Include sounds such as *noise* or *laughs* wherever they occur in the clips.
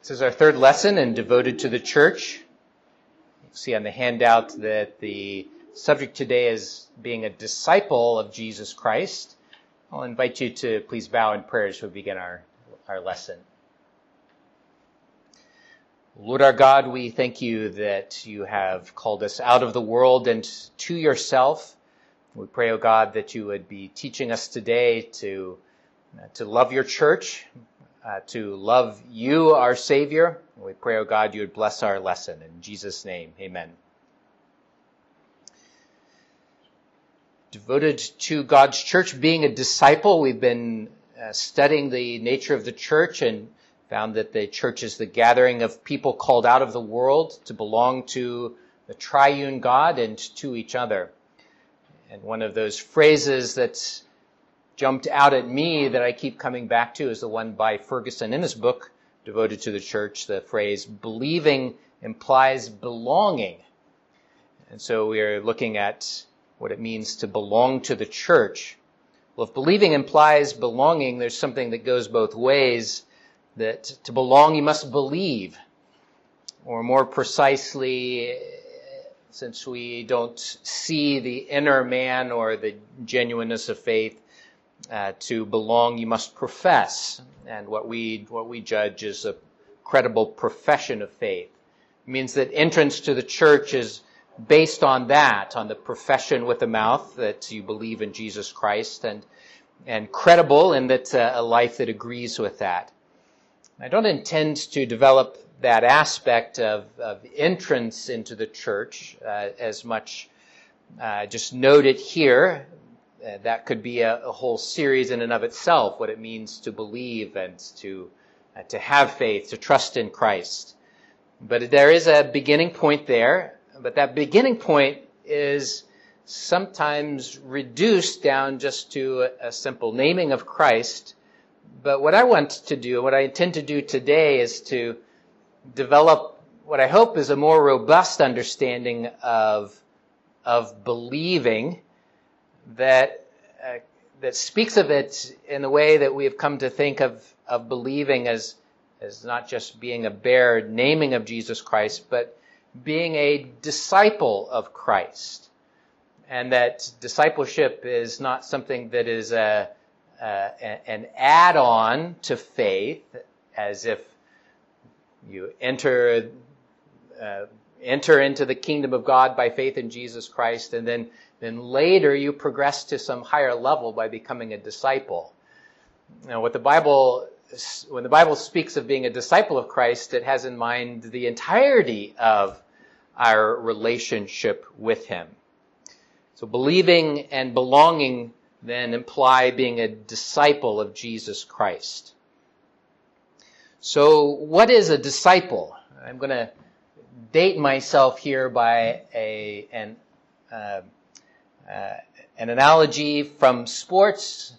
This is our third lesson and devoted to the church. You see on the handout that the subject today is being a disciple of Jesus Christ. I'll invite you to please bow in prayer as we begin our, our lesson. Lord our God, we thank you that you have called us out of the world and to yourself. We pray, O oh God, that you would be teaching us today to, uh, to love your church, uh, to love you, our Savior. We pray, O oh God, you would bless our lesson. In Jesus' name, amen. Devoted to God's church, being a disciple, we've been uh, studying the nature of the church and found that the church is the gathering of people called out of the world to belong to the triune God and to each other. And one of those phrases that's jumped out at me that I keep coming back to is the one by Ferguson in his book devoted to the church, the phrase, believing implies belonging. And so we are looking at what it means to belong to the church. Well, if believing implies belonging, there's something that goes both ways. That to belong, you must believe. Or more precisely, since we don't see the inner man or the genuineness of faith, uh, to belong, you must profess. And what we, what we judge is a credible profession of faith. It means that entrance to the church is based on that, on the profession with the mouth that you believe in Jesus Christ and, and credible in that uh, a life that agrees with that. I don't intend to develop that aspect of, of entrance into the church uh, as much. Uh, just note it here that could be a, a, whole series in and of itself, what it means to believe and to, uh, to have faith, to trust in Christ. But there is a beginning point there, but that beginning point is sometimes reduced down just to a, a simple naming of Christ. But what I want to do, what I intend to do today is to develop what I hope is a more robust understanding of, of believing that uh, that speaks of it in the way that we have come to think of of believing as as not just being a bare naming of Jesus Christ, but being a disciple of Christ, and that discipleship is not something that is a, a an add-on to faith, as if you enter. Uh, enter into the kingdom of God by faith in Jesus Christ, and then then later you progress to some higher level by becoming a disciple. Now, what the Bible, when the Bible speaks of being a disciple of Christ, it has in mind the entirety of our relationship with Him. So believing and belonging then imply being a disciple of Jesus Christ. So what is a disciple? I'm going to date myself here by a, an, uh, uh, an analogy from sports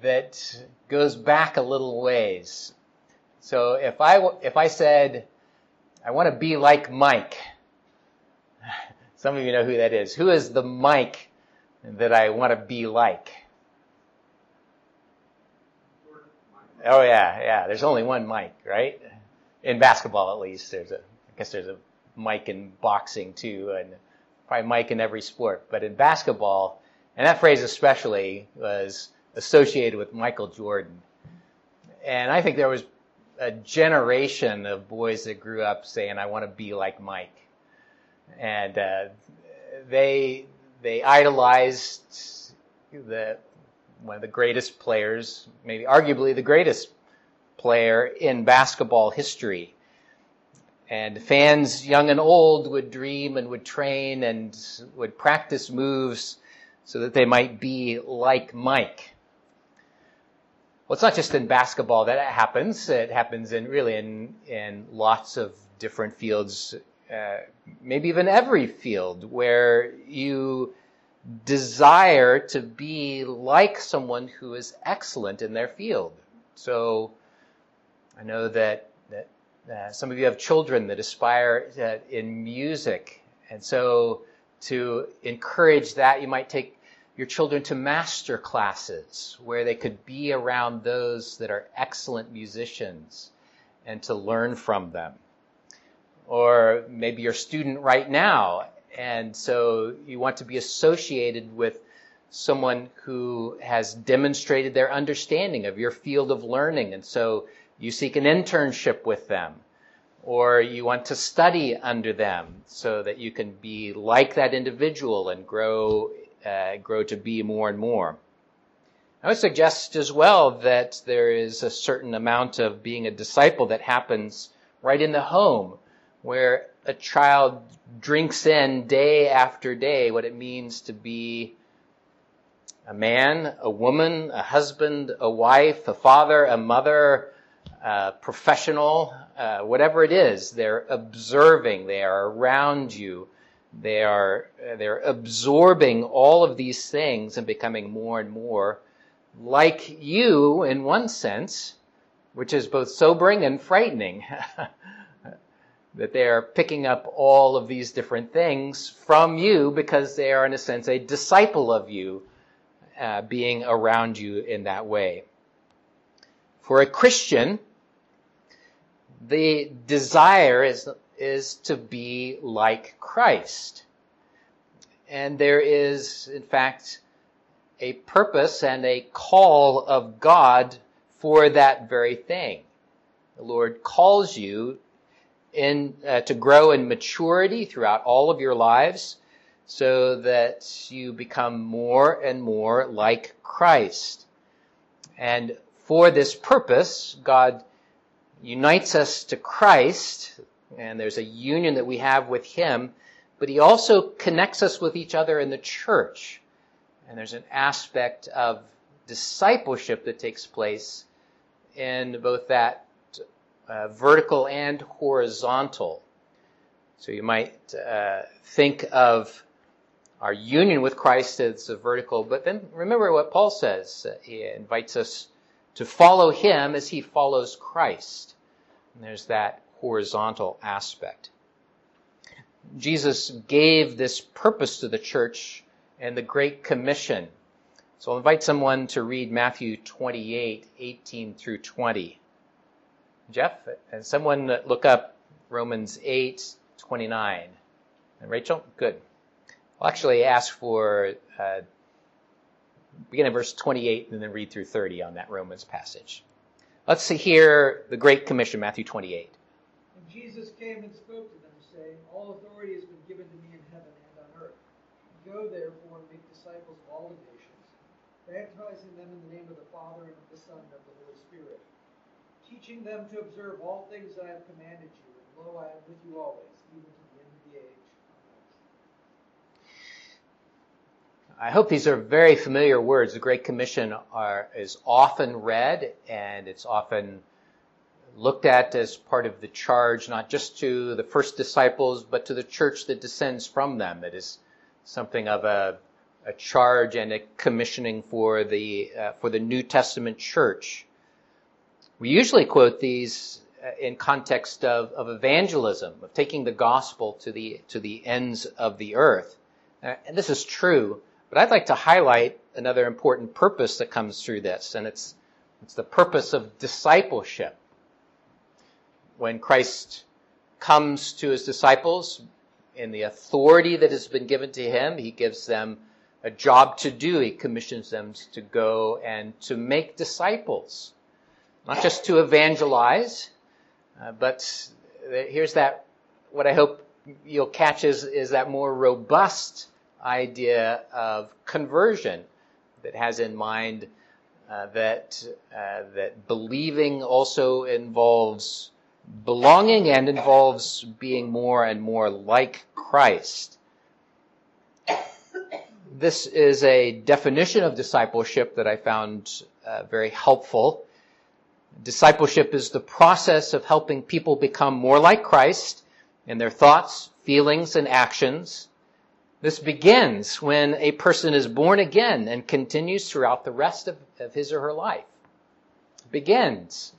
that goes back a little ways. So if I, if I said, I want to be like Mike, *laughs* some of you know who that is. Who is the Mike that I want to be like? Oh yeah, yeah. There's only one Mike, right? In basketball, at least. There's a, I guess there's a Mike in boxing too, and probably Mike in every sport, but in basketball, and that phrase especially was associated with Michael Jordan. And I think there was a generation of boys that grew up saying, I want to be like Mike. And uh, they they idolized the one of the greatest players, maybe arguably the greatest player in basketball history. And fans, young and old, would dream and would train and would practice moves so that they might be like Mike. Well, it's not just in basketball that it happens. It happens in really in, in lots of different fields, uh, maybe even every field where you desire to be like someone who is excellent in their field. So I know that uh, some of you have children that aspire uh, in music. And so to encourage that, you might take your children to master classes where they could be around those that are excellent musicians and to learn from them. Or maybe you're a student right now, and so you want to be associated with someone who has demonstrated their understanding of your field of learning, and so you seek an internship with them. Or you want to study under them so that you can be like that individual and grow, uh, grow to be more and more. I would suggest as well that there is a certain amount of being a disciple that happens right in the home, where a child drinks in day after day what it means to be a man, a woman, a husband, a wife, a father, a mother, a professional, uh, whatever it is. They're observing, they are around you, they are, they're absorbing all of these things and becoming more and more like you in one sense, which is both sobering and frightening. *laughs* that they are picking up all of these different things from you because they are, in a sense, a disciple of you, uh, being around you in that way. For a Christian, the desire is, is to be like Christ. And there is, in fact, a purpose and a call of God for that very thing. The Lord calls you in uh, to grow in maturity throughout all of your lives so that you become more and more like Christ. And for this purpose, God unites us to Christ, and there's a union that we have with Him, but He also connects us with each other in the church. And there's an aspect of discipleship that takes place in both that uh, vertical and horizontal. So you might uh, think of our union with Christ as a vertical, but then remember what Paul says. He invites us to follow him as he follows Christ. And there's that horizontal aspect. Jesus gave this purpose to the church and the Great Commission. So I'll invite someone to read Matthew 28, 18 through 20. Jeff, and someone look up Romans 8, 29. And Rachel, good. I'll actually ask for, uh, begin at verse 28 and then read through 30 on that Romans passage. Let's see here the Great Commission, Matthew 28. And Jesus came and spoke to them, saying, All authority has been given to me in heaven and on earth. Go therefore and make disciples of all the nations, baptizing them in the name of the Father and of the Son and of the Holy Spirit, teaching them to observe all things that I have commanded you, and lo, I am with you always, even to the end of the age. I hope these are very familiar words. The Great Commission are, is often read and it's often looked at as part of the charge, not just to the first disciples, but to the church that descends from them. It is something of a, a charge and a commissioning for the uh, for the New Testament church. We usually quote these uh, in context of, of evangelism, of taking the gospel to the to the ends of the earth, uh, and this is true. But I'd like to highlight another important purpose that comes through this, and it's it's the purpose of discipleship. When Christ comes to his disciples, in the authority that has been given to him, he gives them a job to do. He commissions them to go and to make disciples, not just to evangelize, uh, but here's that. What I hope you'll catch is, is that more robust idea of conversion that has in mind uh, that uh, that believing also involves belonging and involves being more and more like Christ. This is a definition of discipleship that I found uh, very helpful. Discipleship is the process of helping people become more like Christ in their thoughts, feelings, and actions. This begins when a person is born again and continues throughout the rest of, of his or her life. It begins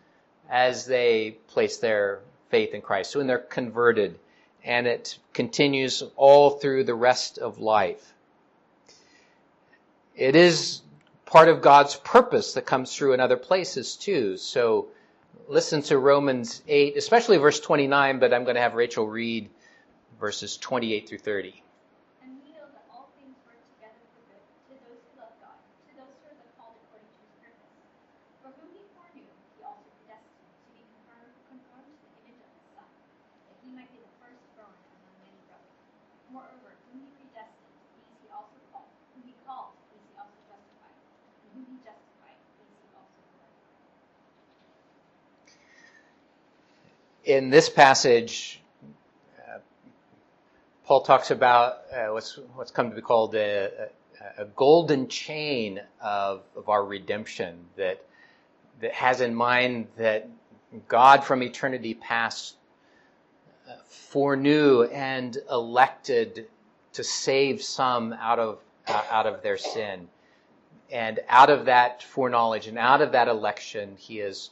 as they place their faith in Christ, when they're converted, and it continues all through the rest of life. It is part of God's purpose that comes through in other places too. So listen to Romans 8, especially verse 29, but I'm going to have Rachel read verses 28 through 30. In this passage, uh, Paul talks about uh, what's what's come to be called a, a, golden chain of, of our redemption that that has in mind that God from eternity past uh, foreknew and elected to save some out of uh, out of their sin, and out of that foreknowledge and out of that election, He is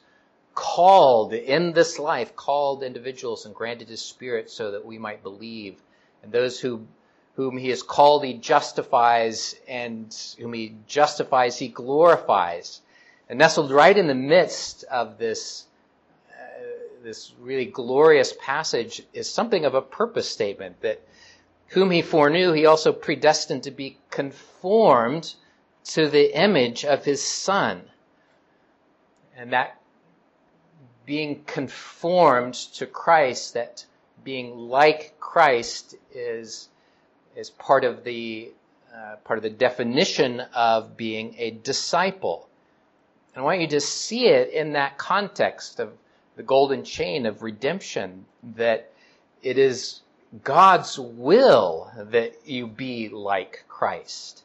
called in this life, called individuals and granted his spirit so that we might believe. And those who, whom he has called, he justifies, and whom he justifies, he glorifies. And nestled right in the midst of this, uh, this really glorious passage is something of a purpose statement that whom he foreknew, he also predestined to be conformed to the image of his son. And that being conformed to Christ, that being like Christ is, is part of the, uh, part of the definition of being a disciple. And I want you to see it in that context of the golden chain of redemption, that it is God's will that you be like Christ.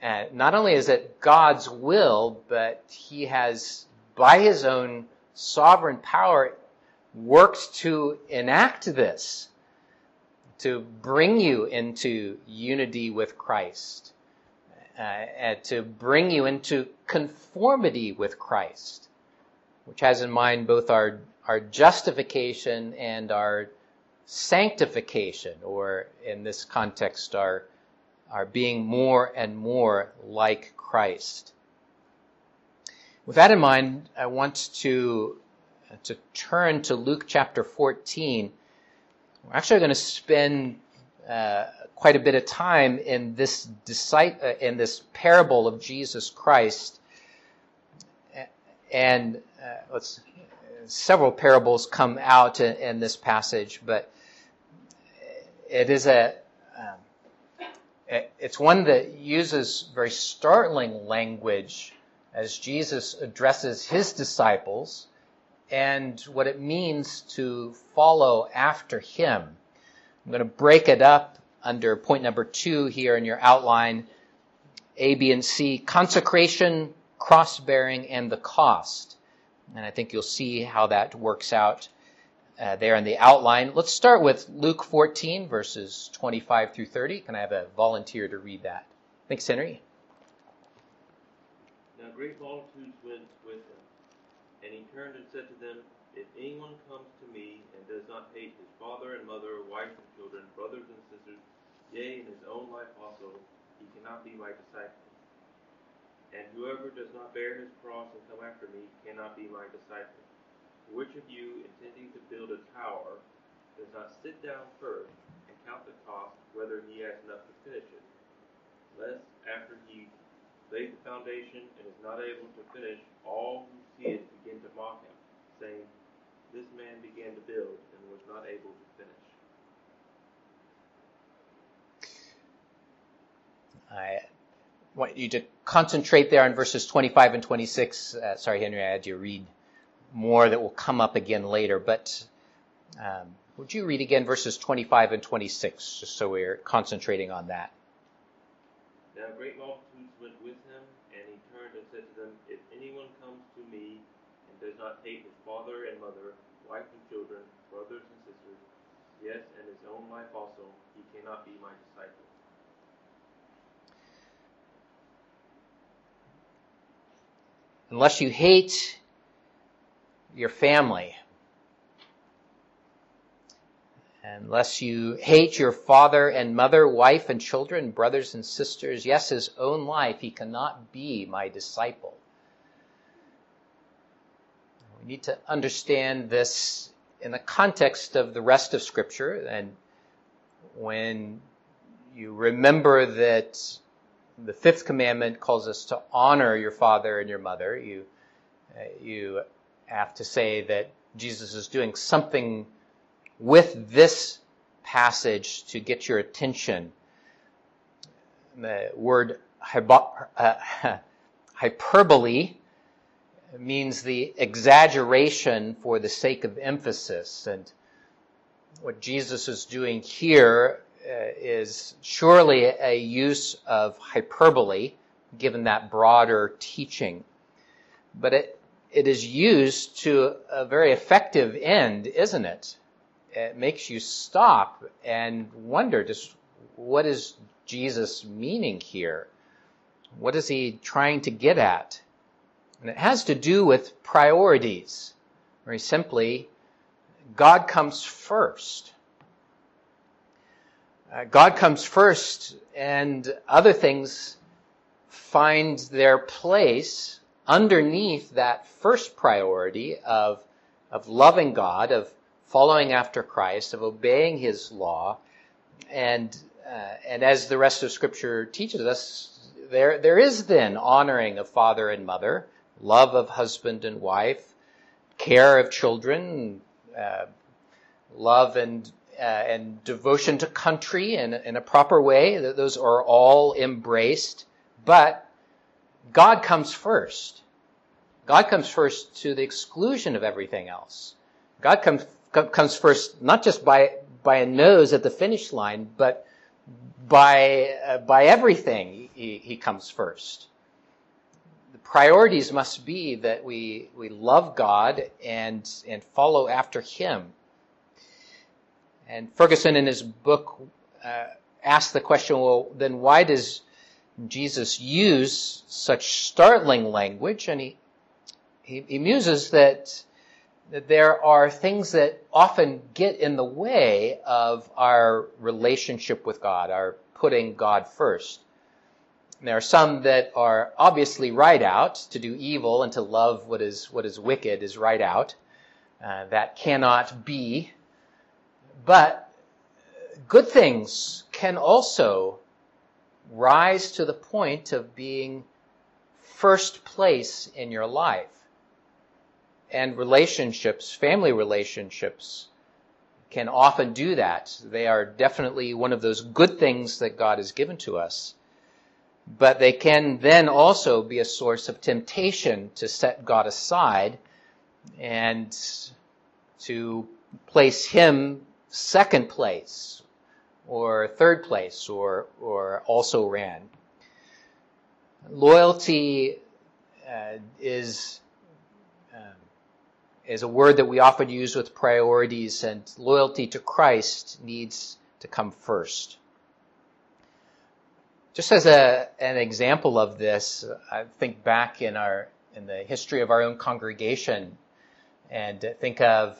And not only is it God's will, but He has, by His own sovereign power worked to enact this, to bring you into unity with Christ, uh, to bring you into conformity with Christ, which has in mind both our, our justification and our sanctification, or in this context, our, our being more and more like Christ. With that in mind, I want to, to turn to Luke chapter 14. We're actually going to spend uh, quite a bit of time in this, uh, in this parable of Jesus Christ. And uh, several parables come out in, in, this passage, but it is a, um, it's one that uses very startling language as Jesus addresses his disciples and what it means to follow after him. I'm going to break it up under point number two here in your outline A, B, and C consecration, cross bearing, and the cost. And I think you'll see how that works out uh, there in the outline. Let's start with Luke 14, verses 25 through 30. Can I have a volunteer to read that? Thanks, Henry great multitudes went with him. And he turned and said to them, If anyone comes to me and does not hate his father and mother, wife and children, brothers and sisters, yea, and his own life also, he cannot be my disciple. And whoever does not bear his cross and come after me cannot be my disciple. Which of you, intending to build a tower, does not sit down first and count the cost, whether he has enough to finish it? Lest, after he laid the foundation and is not able to finish, all who see it begin to mock him, saying, This man began to build and was not able to finish. I want you to concentrate there on verses 25 and 26. Uh, sorry, Henry, I had you read more that will come up again later, but um, would you read again verses 25 and 26, just so we're concentrating on that? Now, great multitude not hate his father and mother, wife and children, brothers and sisters, yes, and his own life also, he cannot be my disciple. Unless you hate your family, unless you hate your father and mother, wife and children, brothers and sisters, yes, his own life, he cannot be my disciple. Need to understand this in the context of the rest of Scripture. And when you remember that the fifth commandment calls us to honor your father and your mother, you, uh, you have to say that Jesus is doing something with this passage to get your attention. The word uh, *laughs* hyperbole means the exaggeration for the sake of emphasis. And what Jesus is doing here uh, is surely a use of hyperbole, given that broader teaching. But it, it is used to a very effective end, isn't it? It makes you stop and wonder just what is Jesus meaning here? What is he trying to get at? And it has to do with priorities. Very simply, God comes first. Uh, God comes first, and other things find their place underneath that first priority of, of loving God, of following after Christ, of obeying His law. And, uh, and as the rest of Scripture teaches us, there, there is then honoring of father and mother love of husband and wife, care of children, uh, love and uh, and devotion to country in, in a proper way. Those are all embraced, but God comes first. God comes first to the exclusion of everything else. God comes comes first not just by by a nose at the finish line, but by uh, by everything. He, he comes first priorities must be that we, we love God and, and follow after Him. And Ferguson, in his book, uh, asked the question well, then why does Jesus use such startling language? And he, he, he muses that, that there are things that often get in the way of our relationship with God, our putting God first. There are some that are obviously right out to do evil and to love what is what is wicked is right out. Uh, that cannot be. But good things can also rise to the point of being first place in your life. And relationships, family relationships, can often do that. They are definitely one of those good things that God has given to us but they can then also be a source of temptation to set God aside and to place Him second place or third place or, or also ran. Loyalty uh, is um, is a word that we often use with priorities, and loyalty to Christ needs to come first. Just as a, an example of this, I think back in our in the history of our own congregation, and think of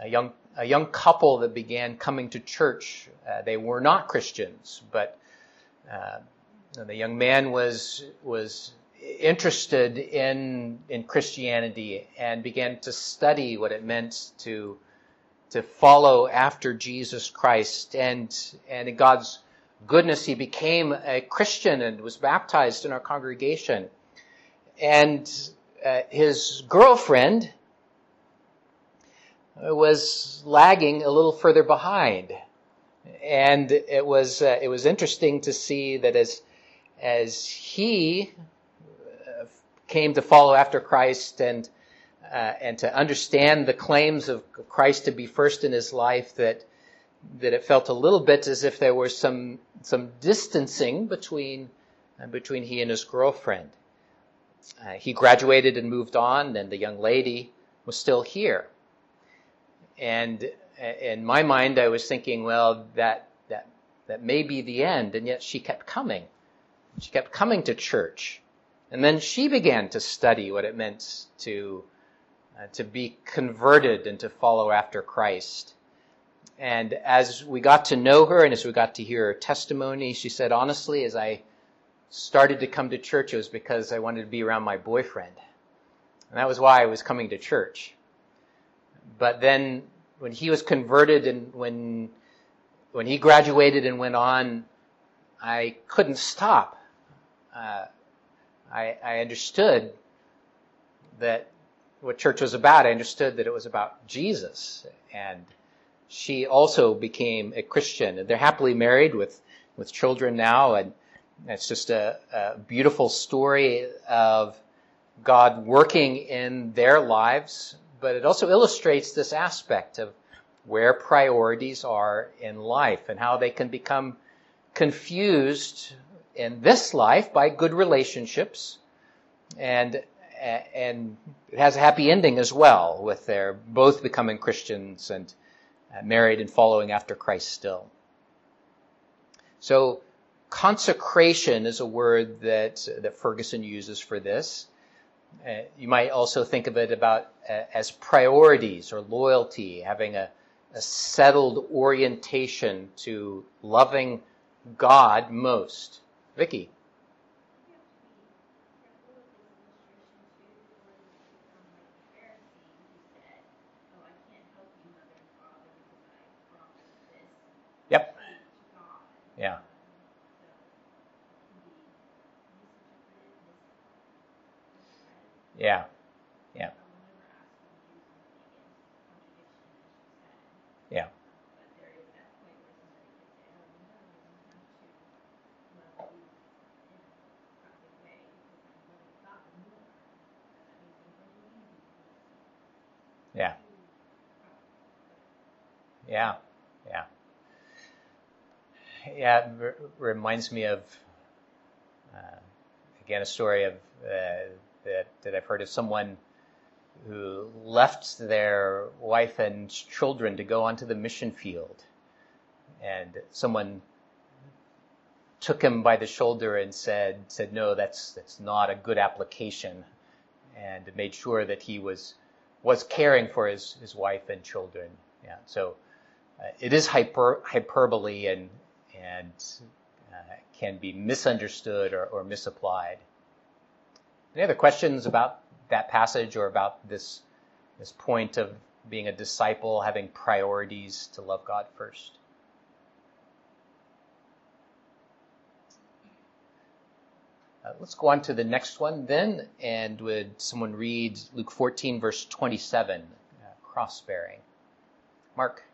a young a young couple that began coming to church. Uh, they were not Christians, but uh, the young man was was interested in in Christianity and began to study what it meant to to follow after Jesus Christ and and God's goodness, he became a Christian and was baptized in our congregation. And uh, his girlfriend was lagging a little further behind. And it was uh, it was interesting to see that as as he uh, came to follow after Christ and uh, and to understand the claims of Christ to be first in his life, that that it felt a little bit as if there was some some distancing between uh, between he and his girlfriend. Uh, he graduated and moved on, and the young lady was still here. And uh, in my mind, I was thinking, well, that that that may be the end, and yet she kept coming. She kept coming to church, and then she began to study what it meant to uh, to be converted and to follow after Christ. And as we got to know her and as we got to hear her testimony, she said, honestly, as I started to come to church, it was because I wanted to be around my boyfriend. And that was why I was coming to church. But then when he was converted and when, when he graduated and went on, I couldn't stop. Uh, I, I understood that what church was about. I understood that it was about Jesus. And she also became a Christian. And they're happily married with, with children now. And it's just a, a beautiful story of God working in their lives, but it also illustrates this aspect of where priorities are in life and how they can become confused in this life by good relationships and and it has a happy ending as well with their both becoming Christians and married and following after Christ still. So consecration is a word that that Ferguson uses for this. Uh, you might also think of it about uh, as priorities or loyalty, having a, a settled orientation to loving God most. Vicky. Yep. Yeah. Yeah. Yeah. Yeah. Yeah. Yeah. Yeah. Yeah, it r- reminds me of, uh, again, a story of uh, that, that I've heard of someone who left their wife and children to go onto the mission field. And someone took him by the shoulder and said, said, no, that's, that's not a good application. And made sure that he was, was caring for his, his wife and children. Yeah. So, uh, it is hyper, hyperbole and, and, uh, can be misunderstood or, or misapplied. Any other questions about that passage or about this, this point of being a disciple, having priorities to love God first? Uh, let's go on to the next one then, and would someone read Luke 14, verse 27, uh, cross bearing? Mark.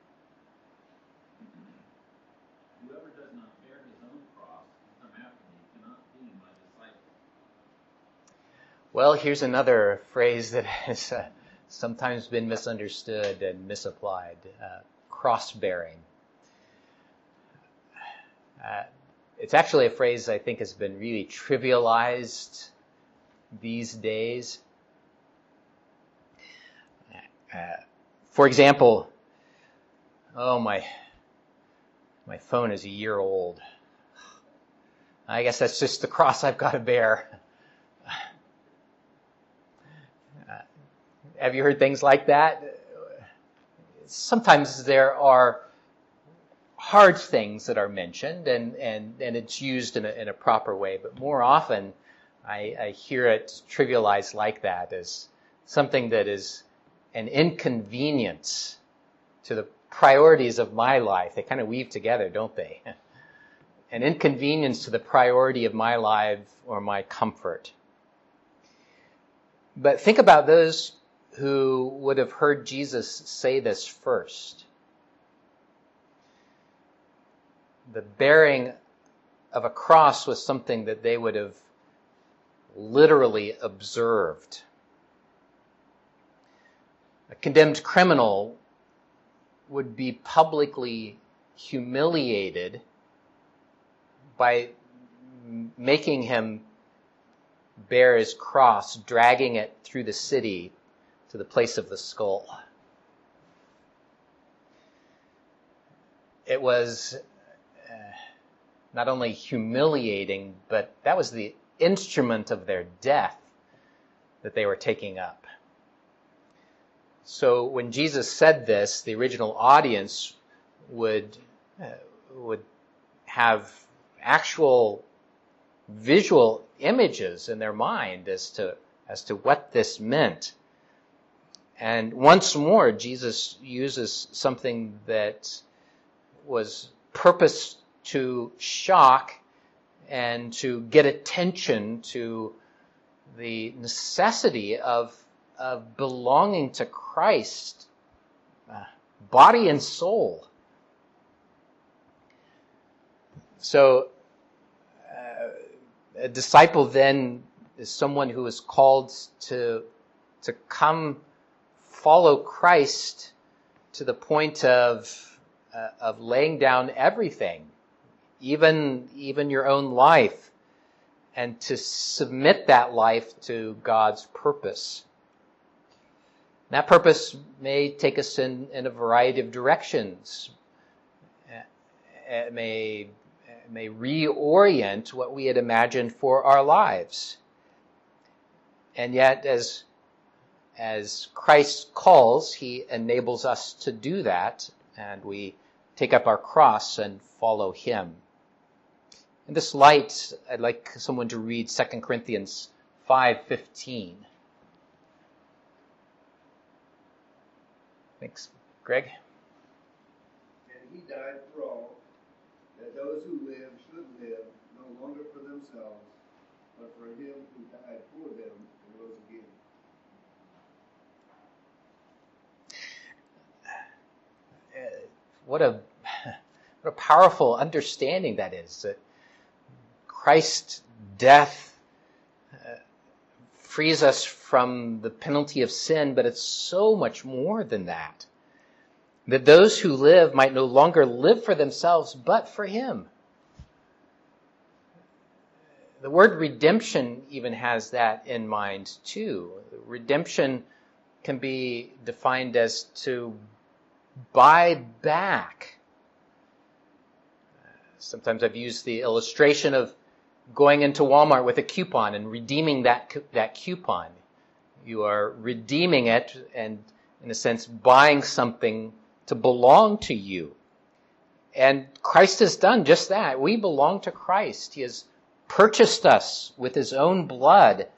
Well, here's another phrase that has uh, sometimes been misunderstood and misapplied uh, cross bearing. Uh, it's actually a phrase I think has been really trivialized these days. Uh, for example, oh my, my phone is a year old. I guess that's just the cross I've got to bear. Have you heard things like that? Sometimes there are hard things that are mentioned and, and, and it's used in a, in a proper way, but more often I, I hear it trivialized like that as something that is an inconvenience to the priorities of my life. They kind of weave together, don't they? *laughs* an inconvenience to the priority of my life or my comfort. But think about those who would have heard Jesus say this first. The bearing of a cross was something that they would have literally observed. A condemned criminal would be publicly humiliated by making him bear his cross, dragging it through the city to the place of the skull. It was uh, not only humiliating, but that was the instrument of their death that they were taking up. So when Jesus said this, the original audience would uh, would have actual visual images in their mind as to as to what this meant. And once more, Jesus uses something that was purposed to shock and to get attention to the necessity of, of belonging to Christ, uh, body and soul. So, uh, a disciple then is someone who is called to, to come follow Christ to the point of, uh, of laying down everything, even, even your own life, and to submit that life to God's purpose. That purpose may take us in, in a variety of directions. It may, it may reorient what we had imagined for our lives. And yet, as, as Christ calls, He enables us to do that, and we take up our cross and follow Him. In this light, I'd like someone to read 2 Corinthians 5.15. Thanks. Greg? And he died for all, that those who live should live no longer for themselves, but for him who died for them and rose again. What a, *sighs* what a powerful understanding that is. That Christ's death uh, frees us from the penalty of sin, but it's so much more than that. That those who live might no longer live for themselves, but for Him. The word redemption even has that in mind too. Redemption can be defined as to buy back. Sometimes I've used the illustration of going into Walmart with a coupon and redeeming that, that coupon. You are redeeming it and, in a sense, buying something to belong to you. And Christ has done just that. We belong to Christ. He has purchased us with his own blood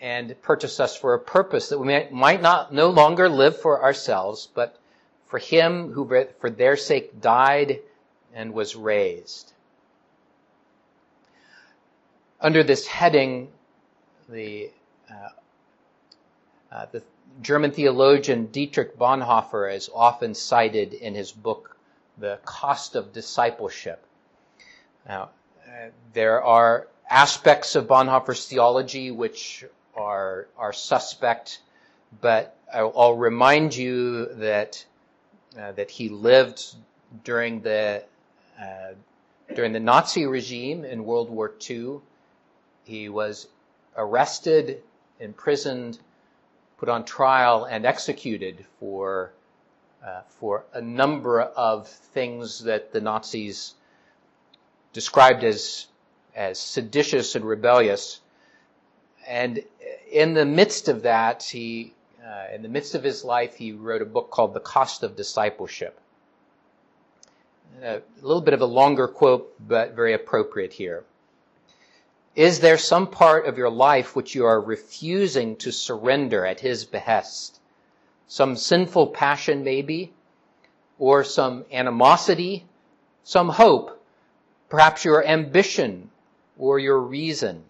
and purchased us for a purpose that we might not no longer live for ourselves, but for him who for their sake died and was raised. Under this heading, the, uh, uh, the German theologian Dietrich Bonhoeffer is often cited in his book, The Cost of Discipleship. Now, uh, there are aspects of Bonhoeffer's theology which are, are suspect, but I'll, I'll remind you that, uh, that he lived during the, uh, during the Nazi regime in World War II. He was arrested, imprisoned, put on trial, and executed for, uh, for a number of things that the Nazis described as, as seditious and rebellious. And in the midst of that, he, uh, in the midst of his life, he wrote a book called The Cost of Discipleship. A little bit of a longer quote, but very appropriate here. Is there some part of your life which you are refusing to surrender at His behest? Some sinful passion, maybe, or some animosity, some hope, perhaps your ambition or your reason.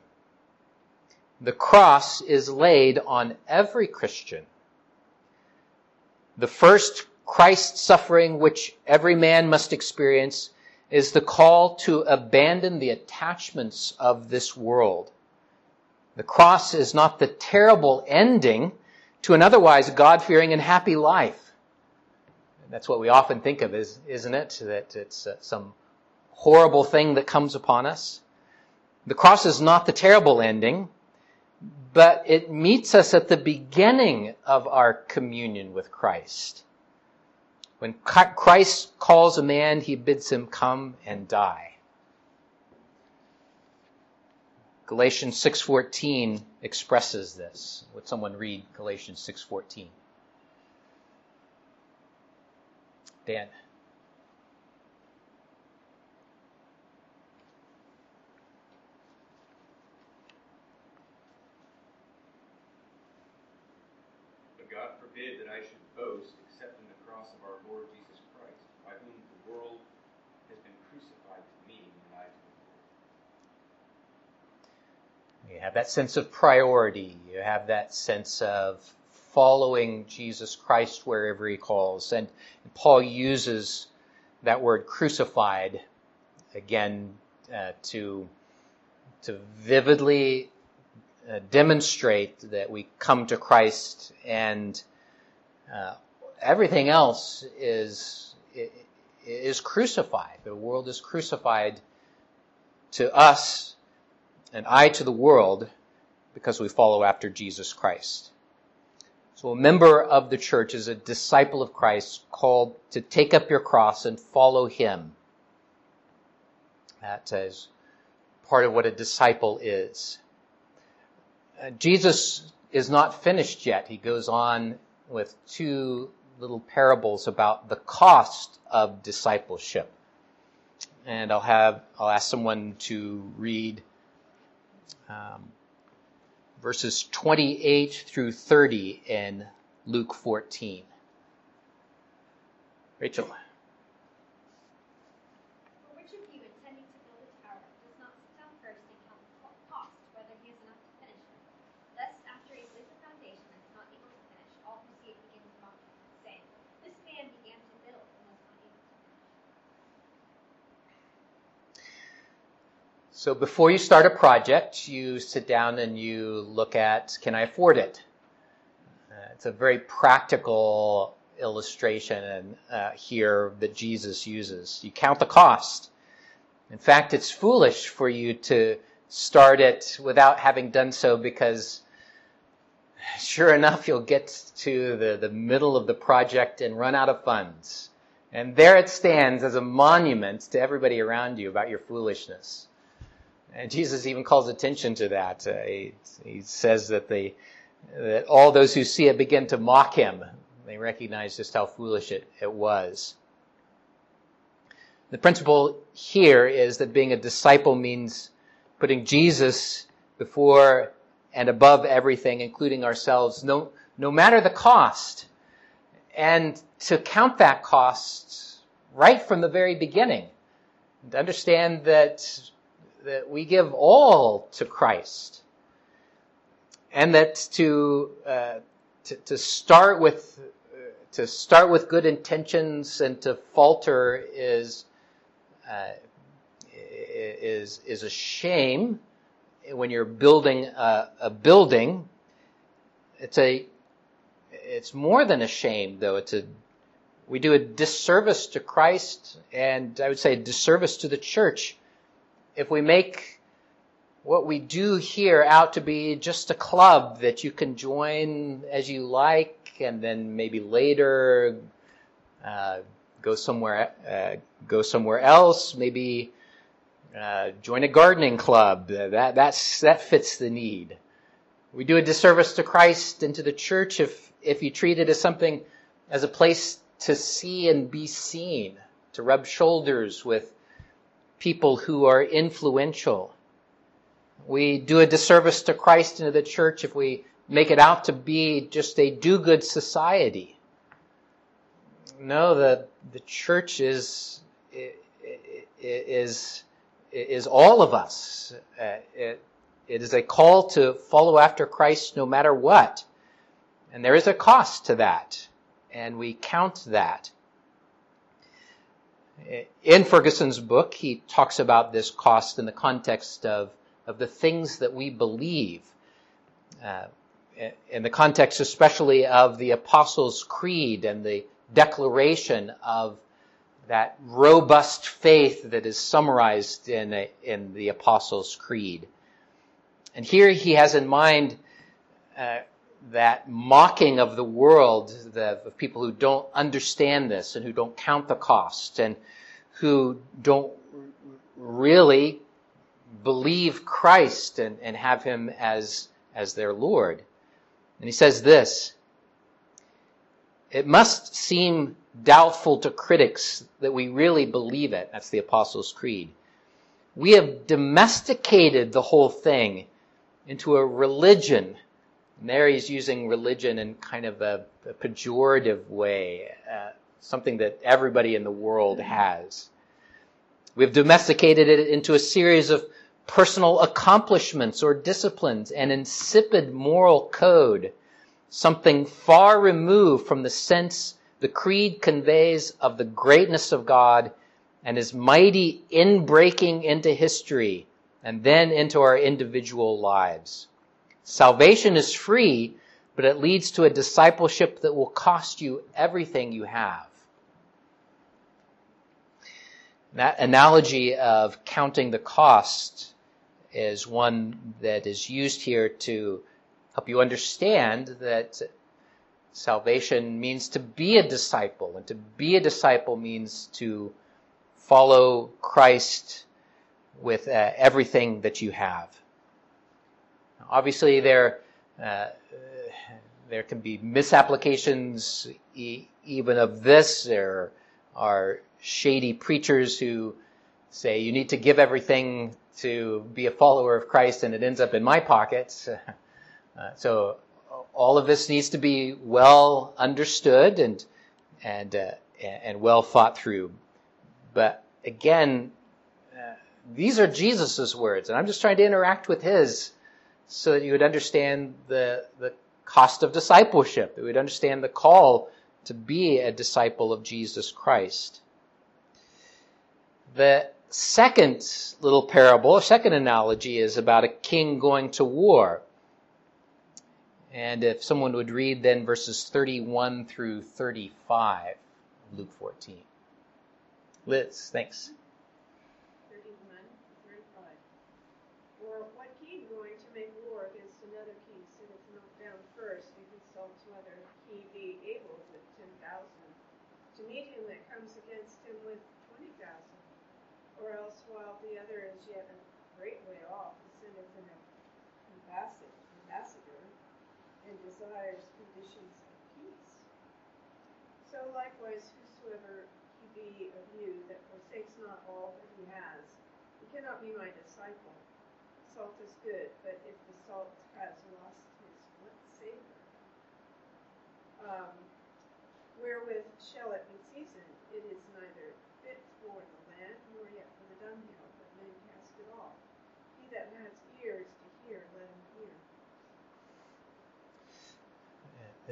The cross is laid on every Christian. The first Christ suffering which every man must experience is the call to abandon the attachments of this world. The cross is not the terrible ending to an otherwise God-fearing and happy life. That's what we often think of, is, isn't it? That it's uh, some horrible thing that comes upon us. The cross is not the terrible ending, but it meets us at the beginning of our communion with Christ. When Christ calls a man, he bids him come and die. Galatians 6:14 expresses this. Would someone read Galatians 6:14? Dan. forbid that I should boast except in the cross of our Lord Jesus Christ, by whom the world has been crucified to me and I to the world. You have that sense of priority. You have that sense of following Jesus Christ wherever he calls. And Paul uses that word crucified again uh, to, to vividly uh, demonstrate that we come to Christ and uh, everything else is, is crucified. The world is crucified to us and I to the world because we follow after Jesus Christ. So a member of the church is a disciple of Christ called to take up your cross and follow him. That is part of what a disciple is. Uh, Jesus is not finished yet. He goes on with two little parables about the cost of discipleship. And I'll have, I'll ask someone to read um, verses 28 through 30 in Luke 14. Rachel. So before you start a project, you sit down and you look at, can I afford it? Uh, it's a very practical illustration uh, here that Jesus uses. You count the cost. In fact, it's foolish for you to start it without having done so because sure enough, you'll get to the, the middle of the project and run out of funds. And there it stands as a monument to everybody around you about your foolishness. And Jesus even calls attention to that. Uh, he, he, says that, the, that all those who see it begin to mock him. They recognize just how foolish it, it was. The principle here is that being a disciple means putting Jesus before and above everything, including ourselves, no, no matter the cost. And to count that cost right from the very beginning. And To understand that that we give all to Christ. And that to, uh, to, to, start with, uh, to start with good intentions and to falter is, uh, is, is a shame when you're building a, a building. It's a, it's more than a shame though. It's a, we do a disservice to Christ and I would say a disservice to the church if we make what we do here out to be just a club that you can join as you like and then maybe later uh, go somewhere uh, go somewhere else maybe uh, join a gardening club. That that's that fits the need. We do a disservice to Christ and to the church if if you treat it as something as a place to see and be seen to rub shoulders with people who are influential. We do a disservice to Christ and to the church if we make it out to be just a do-good society. No, the, the church is, is, is all of us. Uh, it, it is a call to follow after Christ no matter what. And there is a cost to that. And we count that. In Ferguson's book, he talks about this cost in the context of, of the things that we believe. Uh, in the context especially of the Apostles' Creed and the declaration of that robust faith that is summarized in, a, in the Apostles' Creed. And here he has in mind uh, that mocking of the world, the, of people who don't understand this and who don't count the cost and who don't really believe Christ and, and have him as, as their Lord. And he says this, it must seem doubtful to critics that we really believe it. That's the Apostles' Creed. We have domesticated the whole thing into a religion he's using religion in kind of a, a pejorative way, uh, something that everybody in the world has. We've domesticated it into a series of personal accomplishments or disciplines, an insipid moral code, something far removed from the sense the creed conveys of the greatness of God and his mighty inbreaking into history and then into our individual lives. Salvation is free, but it leads to a discipleship that will cost you everything you have. That analogy of counting the cost is one that is used here to help you understand that salvation means to be a disciple, and to be a disciple means to follow Christ with uh, everything that you have. Obviously, there uh, there can be misapplications e- even of this. There are shady preachers who say you need to give everything to be a follower of Christ, and it ends up in my pocket. *laughs* Uh, so all of this needs to be well understood and and uh, and well thought through. But again, uh, these are Jesus's words, and I'm just trying to interact with His, so that you would understand the the cost of discipleship. that You would understand the call to be a disciple of Jesus Christ. The second little parable, second analogy, is about a king going to war. And if someone would read then verses 31 through 35, Luke 14. Liz, thanks. 31, 35. Or what king going to make war against another king sitteth not down first, and consults whether he be able with ten thousand to meet him that comes against him with twenty thousand? Or else while the other is yet a great way off, he sendeth an ambassador, ambassador and desires conditions of peace. So whosoever he be of you that forsakes not all that he has, he cannot be my disciple. Salt is good, but if the salt has lost his what savor? Um, wherewith shall it be seasoned? It is neither fit for the land nor yet for the dunghill, but men cast it off. He that has ears to hear, let him hear.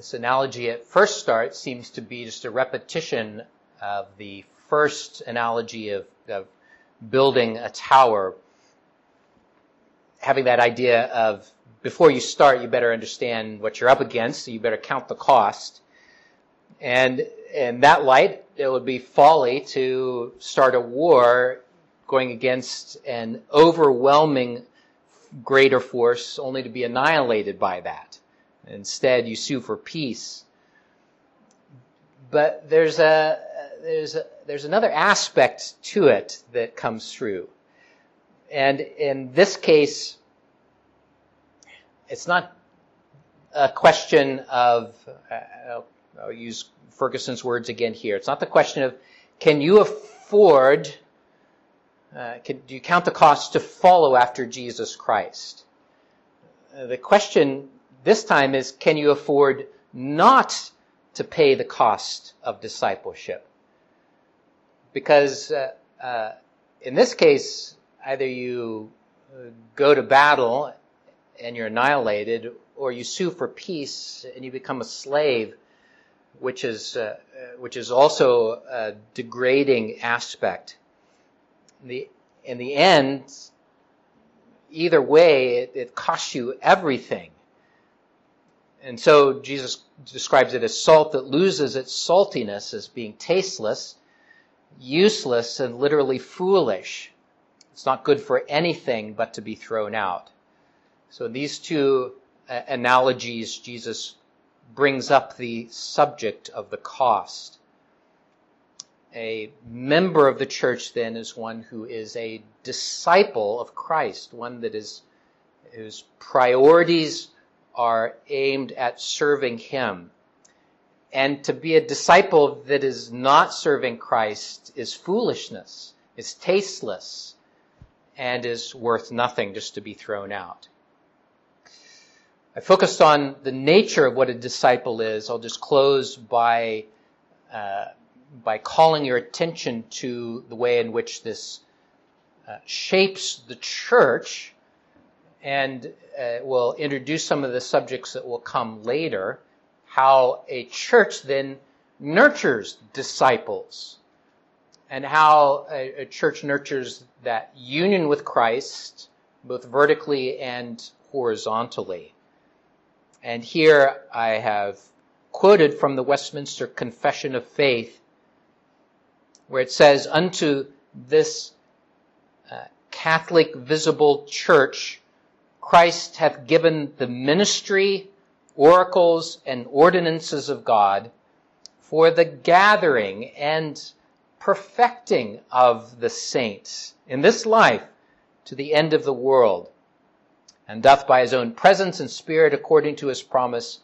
This analogy at first start seems to be just a repetition of the first analogy of, of building a tower. Having that idea of before you start, you better understand what you're up against, so you better count the cost. And in that light, it would be folly to start a war going against an overwhelming greater force only to be annihilated by that. Instead, you sue for peace. But there's a there's a, there's another aspect to it that comes through, and in this case, it's not a question of I'll, I'll use Ferguson's words again here. It's not the question of can you afford uh, can, do you count the cost to follow after Jesus Christ? Uh, the question this time is can you afford not to pay the cost of discipleship? Because uh, uh, in this case, either you uh, go to battle and you're annihilated, or you sue for peace and you become a slave, which is uh, which is also a degrading aspect. In the in the end, either way, it, it costs you everything. And so Jesus describes it as salt that loses its saltiness as being tasteless, useless, and literally foolish. It's not good for anything but to be thrown out. So these two uh, analogies, Jesus brings up the subject of the cost. A member of the church then is one who is a disciple of Christ, one that is whose priorities are aimed at serving Him. And to be a disciple that is not serving Christ is foolishness, is tasteless, and is worth nothing just to be thrown out. I focused on the nature of what a disciple is. I'll just close by uh, by calling your attention to the way in which this uh, shapes the church, and uh, we'll introduce some of the subjects that will come later. How a church then nurtures disciples, and how a, a church nurtures that union with Christ, both vertically and horizontally. And here I have quoted from the Westminster Confession of Faith, where it says, Unto this uh, Catholic visible church, Christ hath given the ministry, oracles, and ordinances of God for the gathering and perfecting of the saints in this life to the end of the world, and doth by his own presence and spirit according to his promise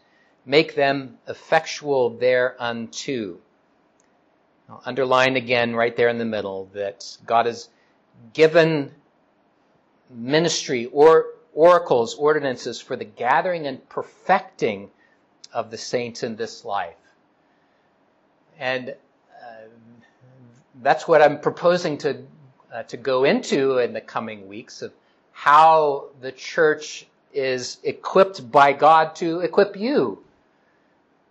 make them effectual thereunto. I'll underline again right there in the middle that God has given ministry or oracles, ordinances for the gathering and perfecting of the saints in this life. And uh, that's what I'm proposing to uh, to go into in the coming weeks of how the church is equipped by God to equip you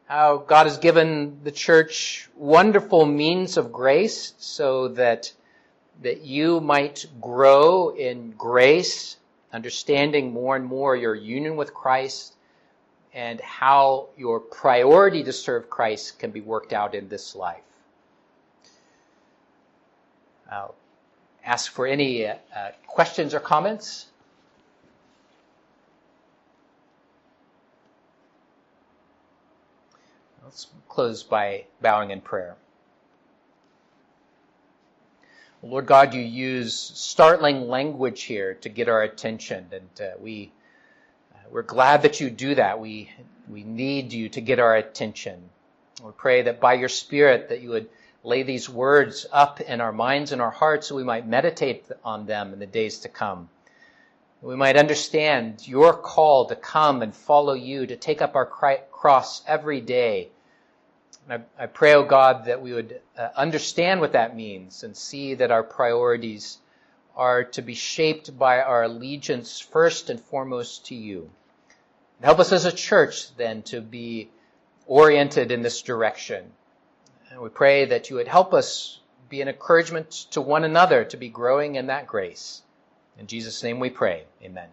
how God has given the church wonderful means of grace so that, that you might grow in grace, understanding more and more your union with Christ and how your priority to serve Christ can be worked out in this life. I'll ask for any uh, questions or comments. Let's close by bowing in prayer. Lord God, you use startling language here to get our attention, and uh, we uh, we're glad that you do that. We we need you to get our attention. We pray that by your Spirit that you would lay these words up in our minds and our hearts so we might meditate on them in the days to come. We might understand your call to come and follow you, to take up our cross every day, I, I pray, O oh God, that we would uh, understand what that means and see that our priorities are to be shaped by our allegiance first and foremost to you. Help us as a church then to be oriented in this direction. And we pray that you would help us be an encouragement to one another to be growing in that grace. In Jesus' name we pray. Amen.